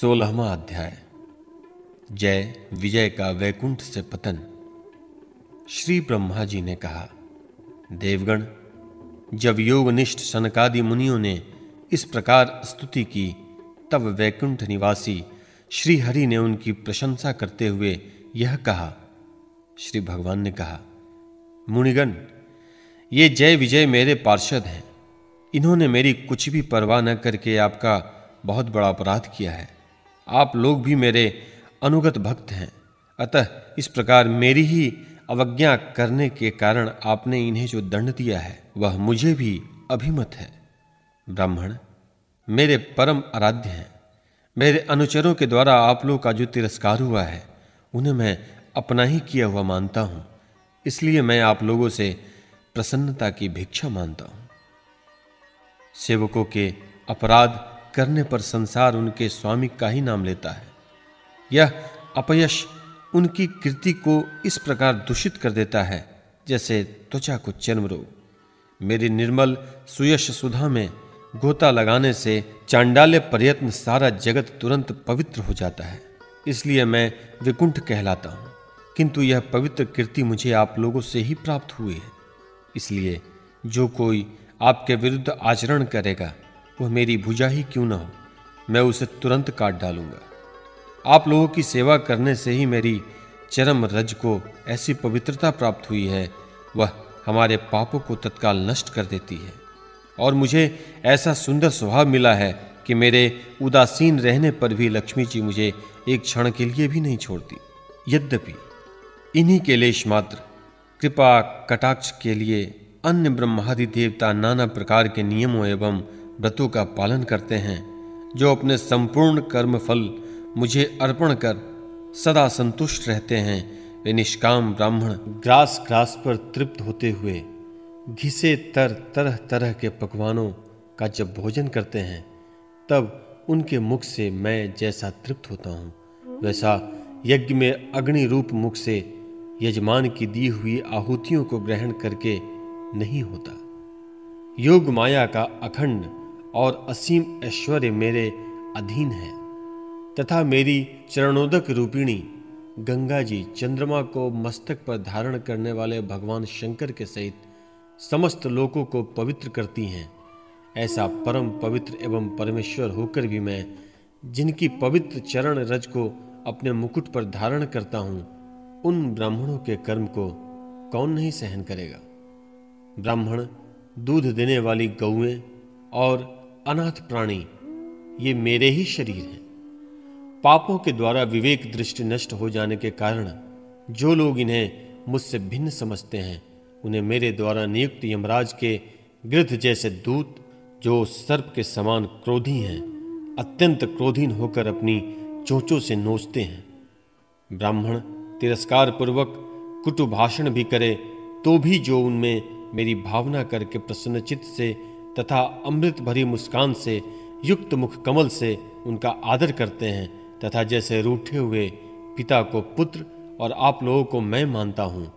सोलहवा अध्याय। जय विजय का वैकुंठ से पतन। श्री ब्रह्मा जी ने कहा, देवगण, जब योगनिष्ठ सनकादि मुनियों ने इस प्रकार स्तुति की, तब वैकुंठ निवासी श्री हरि ने उनकी प्रशंसा करते हुए यह कहा। श्री भगवान ने कहा, मुनिगण, ये जय विजय मेरे पार्षद हैं। इन्होंने मेरी कुछ भी परवाह न करके आपका बहुत बड़ा अपराध किया है। आप लोग भी मेरे अनुगत भक्त हैं। अतः इस प्रकार मेरी ही अवज्ञा करने के कारण आपने इन्हें जो दंड दिया है, वह मुझे भी अभिमत है। ब्राह्मण, मेरे परम आराध्य हैं। मेरे अनुचरों के द्वारा आप लोग का जो तिरस्कार हुआ है, उन्हें मैं अपना ही किया हुआ मानता हूँ। इसलिए मैं आप लोगों से प्रसन्नता की भिक्षा मानता हूँ। सेवकों के अपराध करने पर संसार उनके स्वामी का ही नाम लेता है। यह अपयश उनकी कृति को इस प्रकार दूषित कर देता है, जैसे त्वचा को चर्म रोग मेरी निर्मल, सुयश सुधा में गोता लगाने से चांडाल्य प्रयत्न सारा जगत तुरंत पवित्र हो जाता है। इसलिए मैं विकुंठ कहलाता हूँ। किंतु यह पवित्र कृति मुझे आप लोगों से ही प्राप्त हुई है। इसलिए जो कोई आपके विरुद्ध आचरण करेगा वह मेरी भुजा ही क्यों ना हो? मैं उसे तुरंत काट डालूँगा। आप लोगों की सेवा करने से ही मेरी चरम रज को ऐसी पवित्रता प्राप्त हुई है। वह हमारे पापों को तत्काल नष्ट कर देती है। और मुझे ऐसा सुंदर स्वभाव मिला है कि मेरे उदासीन रहने पर भी लक्ष्मी जी मुझे एक क्षण के लिए भी नहीं छोड़ती। यद्यपि, इन्हीं के लेश मात्र, कृपा कटाक्ष के लिए अन्य ब्रह्मादि देवता नाना प्रकार के नियमों एवं व्रतों का पालन करते हैं, जो अपने संपूर्ण कर्म फल मुझे अर्पण कर सदा संतुष्ट रहते हैं। वे निष्काम ब्राह्मण ग्रास ग्रास पर तृप्त होते हुए घिसे तर तरह तरह के पकवानों का जब भोजन करते हैं, तब उनके मुख से मैं जैसा तृप्त होता हूँ। वैसा यज्ञ में अग्नि रूप मुख से यजमान की दी हुई आहुतियों को ग्रहण करके नहीं होता। योग माया का अखंड और असीम ऐश्वर्य मेरे अधीन है। तथा मेरी चरणोदक रूपिणी गंगा जी चंद्रमा को मस्तक पर धारण करने वाले भगवान शंकर के सहित समस्त लोकों को पवित्र करती हैं। ऐसा परम पवित्र एवं परमेश्वर होकर भी मैं जिनकी पवित्र चरण रज को अपने मुकुट पर धारण करता हूँ, उन ब्राह्मणों के कर्म को कौन नहीं सहन करेगा? ब्राह्मण दूध देने वाली गौएँ और अनाथ प्राणी, ये मेरे ही शरीर हैं। पापों के द्वारा विवेक दृष्टि नष्ट हो जाने के कारण जो लोग इन्हें मुझसे भिन्न समझते हैं, उन्हें मेरे द्वारा नियुक्त यमराज के गृध जैसे दूत, जो सर्प के समान क्रोधी हैं, अत्यंत क्रोधीन होकर अपनी चोचों से नोचते हैं। ब्राह्मण, तिरस्कार पूर्वक कुटुभाषण भी करे तो भी जो उनमें मेरी भावना करके प्रसन्नचित से तथा अमृत भरी मुस्कान से, युक्त मुख कमल से उनका आदर करते हैं, तथा जैसे रूठे हुए पिता को पुत्र और आप लोगों को मैं मानता हूँ,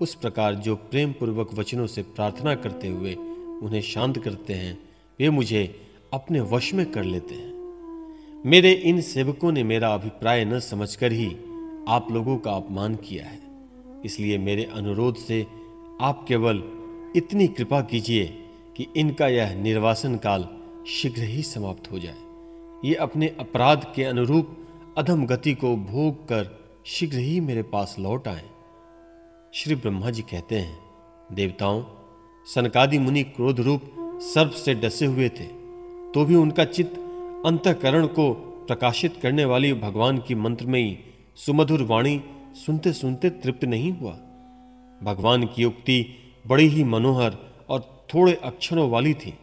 उस प्रकार जो प्रेम पूर्वक वचनों से प्रार्थना करते हुए उन्हें शांत करते हैं, वे मुझे अपने वश में कर लेते हैं। मेरे इन सेवकों ने मेरा अभिप्राय न समझकर ही आप लोगों का अपमान किया है, इसलिए मेरे अनुरोध से आप केवल इतनी कृपा कीजिए कि इनका यह निर्वासन काल शीघ्र ही समाप्त हो जाए। ये अपने अपराध के अनुरूप अधम गति को भोग कर शीघ्र ही मेरे पास लौट आए। श्री ब्रह्मा जी कहते हैं, देवताओं, सनकादि मुनि क्रोध रूप सर्प से डसे हुए थे तो भी उनका चित्त अंतकरण को प्रकाशित करने वाली भगवान की मंत्र मंत्रमयी सुमधुर वाणी सुनते सुनते तृप्त नहीं हुआ। भगवान की उक्ति बड़ी ही मनोहर थोड़े अक्षरों वाली थी।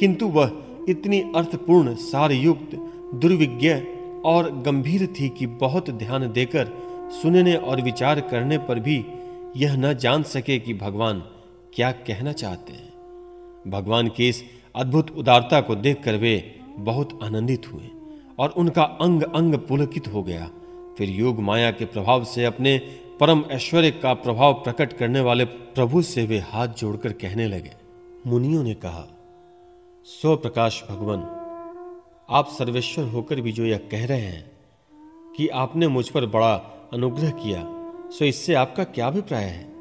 किंतु वह इतनी अर्थपूर्ण, सारयुक्त, दुर्विज्ञ और गंभीर थी कि बहुत ध्यान देकर सुनने और विचार करने पर भी यह न जान सके कि भगवान क्या कहना चाहते हैं। भगवान की इस अद्भुत उदारता को देखकर वे बहुत आनंदित हुए और उनका अंग अंग पुलकित हो गया। फिर योग माया के प्रभाव से अपने परम ऐश्वर्य का प्रभाव प्रकट करने वाले प्रभु से वे हाथ जोड़कर कहने लगे। मुनियों ने कहा स्व प्रकाश भगवान, आप सर्वेश्वर होकर भी जो यह कह रहे हैं कि आपने मुझ पर बड़ा अनुग्रह किया, सो इससे आपका क्या अभिप्राय है?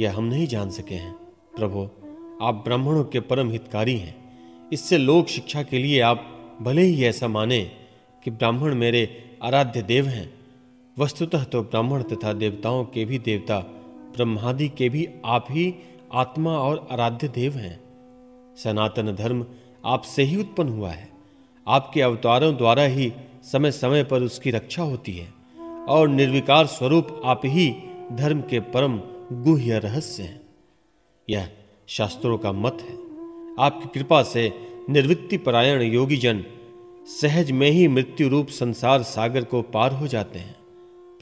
यह हम नहीं जान सके हैं। प्रभु, आप ब्राह्मणों के परम हितकारी हैं। इससे लोक शिक्षा के लिए आप भले ही ऐसा माने कि ब्राह्मण मेरे आराध्य देव हैं, वस्तुतः तो ब्राह्मण तथा देवताओं के भी देवता, ब्रह्मादि के भी आप ही आत्मा और आराध्य देव हैं। सनातन धर्म आपसे ही उत्पन्न हुआ है। आपके अवतारों द्वारा ही समय समय पर उसकी रक्षा होती है और निर्विकार स्वरूप आप ही धर्म के परम गुह्य रहस्य हैं। यह शास्त्रों का मत है। आपकी कृपा से निर्वृत्ति परायण योगी जन सहज में ही मृत्यु रूप संसार सागर को पार हो जाते हैं।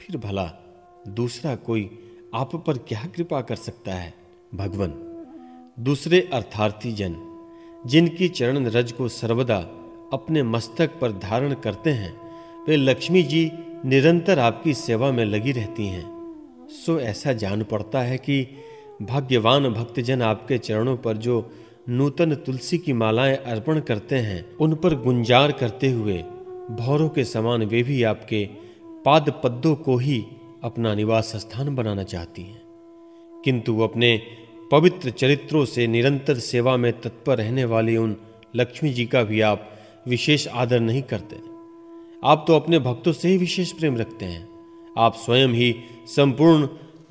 फिर भला दूसरा कोई आप पर क्या कृपा कर सकता है? भगवान, दूसरे अर्थार्थी जन, जिनकी चरण रज को सर्वदा अपने मस्तक पर धारण करते हैं, वे लक्ष्मी जी निरंतर आपकी सेवा में लगी रहती हैं। सो ऐसा जान पड़ता है कि भाग्यवान भक्तजन आपके चरणों पर जो नूतन तुलसी की मालाएँ अर्पण करते हैं, उन पर गुंजार करते हुए, भौरों के समान वे भी आपके पाद पद्दों को ही अपना निवास स्थान बनाना चाहती हैं। किंतु अपने पवित्र चरित्रों से निरंतर सेवा में तत्पर रहने वाली उन लक्ष्मी जी का भी आप विशेष आदर नहीं करते। आप तो अपने भक्तों से ही विशेष प्रेम रखते हैं। आप स्वयं ही संपूर्ण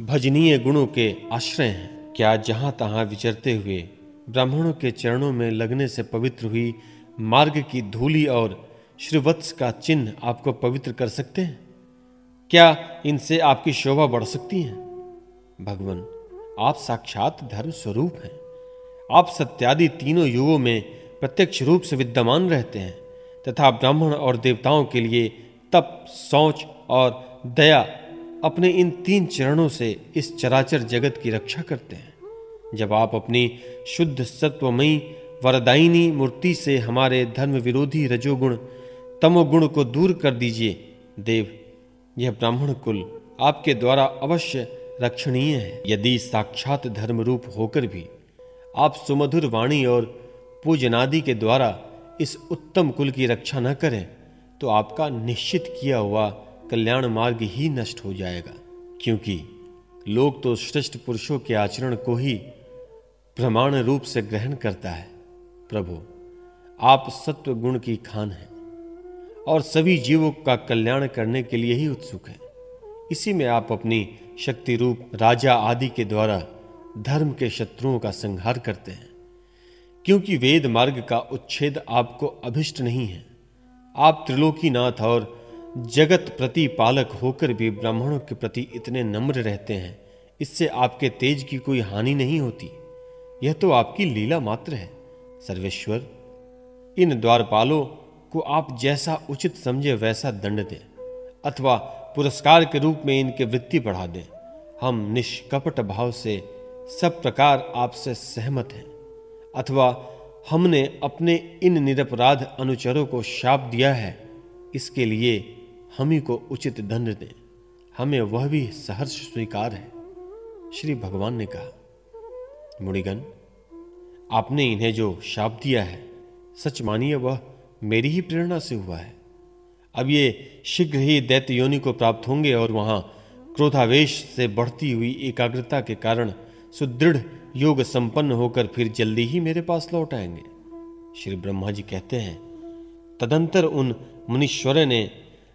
भजनीय गुणों के आश्रय हैं। क्या जहाँ तहां विचरते हुए ब्राह्मणों के चरणों में लगने से पवित्र हुई मार्ग की धूली और श्रीवत्स का चिन्ह आपको पवित्र कर सकते हैं? क्या इनसे आपकी शोभा बढ़ सकती है? भगवान आप साक्षात धर्म स्वरूप हैं। आप सत्यादि तीनों युगों में प्रत्यक्ष रूप से विद्यमान रहते हैं, तथा ब्राह्मण और देवताओं के लिए तप सोच और दया अपने इन तीन चरणों से इस चराचर जगत की रक्षा करते हैं। जब आप अपनी शुद्ध सत्वमयी वरदायिनी मूर्ति से हमारे धर्म विरोधी रजोगुण, तमोगुण को दूर कर दीजिए, देव, यह ब्राह्मण कुल आपके द्वारा अवश्य रक्षणीय है। यदि साक्षात धर्म रूप होकर भी आप सुमधुर वाणी और पूजनादि के द्वारा इस उत्तम कुल की रक्षा न करें तो आपका निश्चित किया हुआ कल्याण मार्ग ही नष्ट हो जाएगा। क्योंकि लोग तो श्रेष्ठ पुरुषों के आचरण को ही प्रमाण रूप से ग्रहण करता है। प्रभु, आप सत्व गुण की खान हैं और सभी जीवों का कल्याण करने के लिए ही उत्सुक हैं। इसी में आप अपनी शक्ति रूप राजा आदि के द्वारा धर्म के शत्रुओं का संहार करते हैं। क्योंकि वेद मार्ग का उच्छेद आपको अभिष्ट नहीं है। आप त्रिलोकीनाथ और जगत प्रतिपालक होकर भी ब्राह्मणों के प्रति इतने नम्र रहते हैं, इससे आपके तेज की कोई हानि नहीं होती। यह तो आपकी लीला मात्र है, सर्वेश्वर। इन द्वारपालों को आप जैसा उचित समझे वैसा दंड दें, अथवा पुरस्कार के रूप में इनके वृत्ति बढ़ा दें। हम निष्कपट भाव से सब प्रकार आपसे सहमत हैं। अथवा हमने अपने इन निरपराध अनुचरों को शाप दिया है, इसके लिए हम ही को उचित दंड दें। हमें वह भी सहर्ष स्वीकार है, श्री भगवान ने कहा। मुड़िगन आपने इन्हें जो शाप दिया है, सच मानिए वह मेरी ही प्रेरणा से हुआ है। अब ये शीघ्र ही दैत्य योनि को प्राप्त होंगे और वहाँ क्रोधावेश से बढ़ती हुई एकाग्रता के कारण सुदृढ़ योग संपन्न होकर फिर जल्दी ही मेरे पास लौट आएँगे। श्री ब्रह्मा जी कहते हैं, तदंतर उन मुनीश्वर ने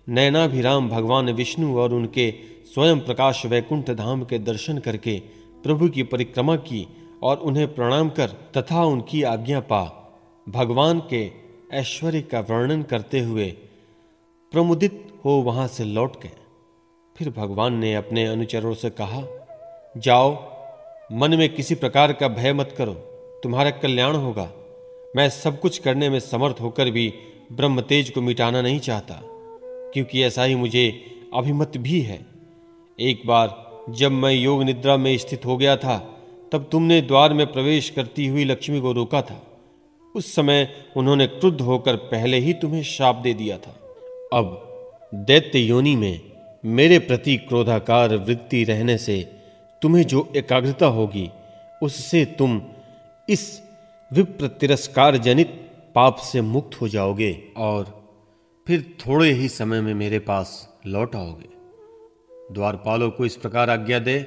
नयनाभिराम भगवान विष्णु और उनके स्वयं प्रकाश वैकुंठ धाम के दर्शन करके प्रभु की परिक्रमा की और उन्हें प्रणाम कर तथा उनकी आज्ञा पा। भगवान के ऐश्वर्य का वर्णन करते हुए प्रमुदित हो वहाँ से लौट गए। फिर भगवान ने अपने अनुचरों से कहा, जाओ, मन में किसी प्रकार का भय मत करो। तुम्हारा कल्याण होगा। मैं सब कुछ करने में समर्थ होकर भी ब्रह्म तेज को मिटाना नहीं चाहता, क्योंकि ऐसा ही मुझे अभिमत भी है। एक बार जब मैं योग निद्रा में स्थित हो गया था, तब तुमने द्वार में प्रवेश करती हुई लक्ष्मी को रोका था। उस समय उन्होंने क्रुद्ध होकर पहले ही तुम्हें शाप दे दिया था। अब दैत्य योनि में मेरे प्रति क्रोधाकार वृत्ति रहने से तुम्हें जो एकाग्रता होगी, उससे तुम इस विप्र तिरस्कार जनित पाप से मुक्त हो जाओगे और फिर थोड़े ही समय में मेरे पास लौट आओगे। द्वारपालों को इस प्रकार आज्ञा दे,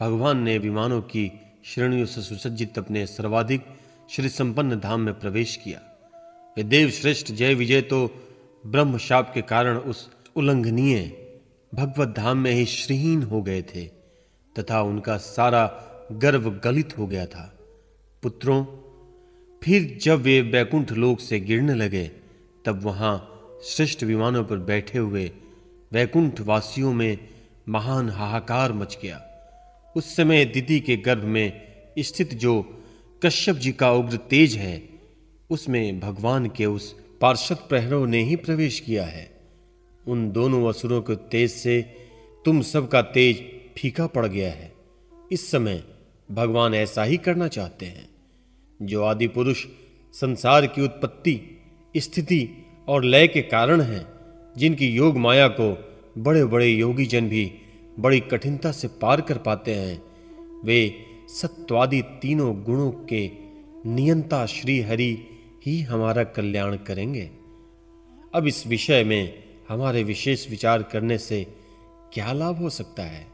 भगवान ने विमानों की श्रेणियों से सुसज्जित अपने सर्वाधिक श्री संपन्न धाम में प्रवेश किया। वे देव श्रेष्ठ जय विजय तो ब्रह्म शाप के कारण उस उल्लंघनीय भगवत धाम में ही श्रीहीन हो गए थे, तथा उनका सारा गर्व गलित हो गया था। पुत्रों, फिर जब वे बैकुंठ लोक से गिरने लगे, तब वहाँ श्रेष्ठ विमानों पर बैठे हुए वैकुंठ वासियों में महान हाहाकार मच गया। उस समय दीदी के गर्भ में स्थित जो कश्यप जी का उग्र तेज है, उसमें भगवान के उस पार्षद प्रहरों ने ही प्रवेश किया है। उन दोनों असुरों के तेज से तुम सबका तेज फीका पड़ गया है। इस समय भगवान ऐसा ही करना चाहते हैं। जो आदि पुरुष संसार की उत्पत्ति, स्थिति और लय के कारण हैं, जिनकी योग माया को बड़े बड़े योगी जन भी बड़ी कठिनता से पार कर पाते हैं, वे सत्वादि तीनों गुणों के नियंता श्री हरि ही हमारा कल्याण करेंगे। अब इस विषय में हमारे विशेष विचार करने से क्या लाभ हो सकता है?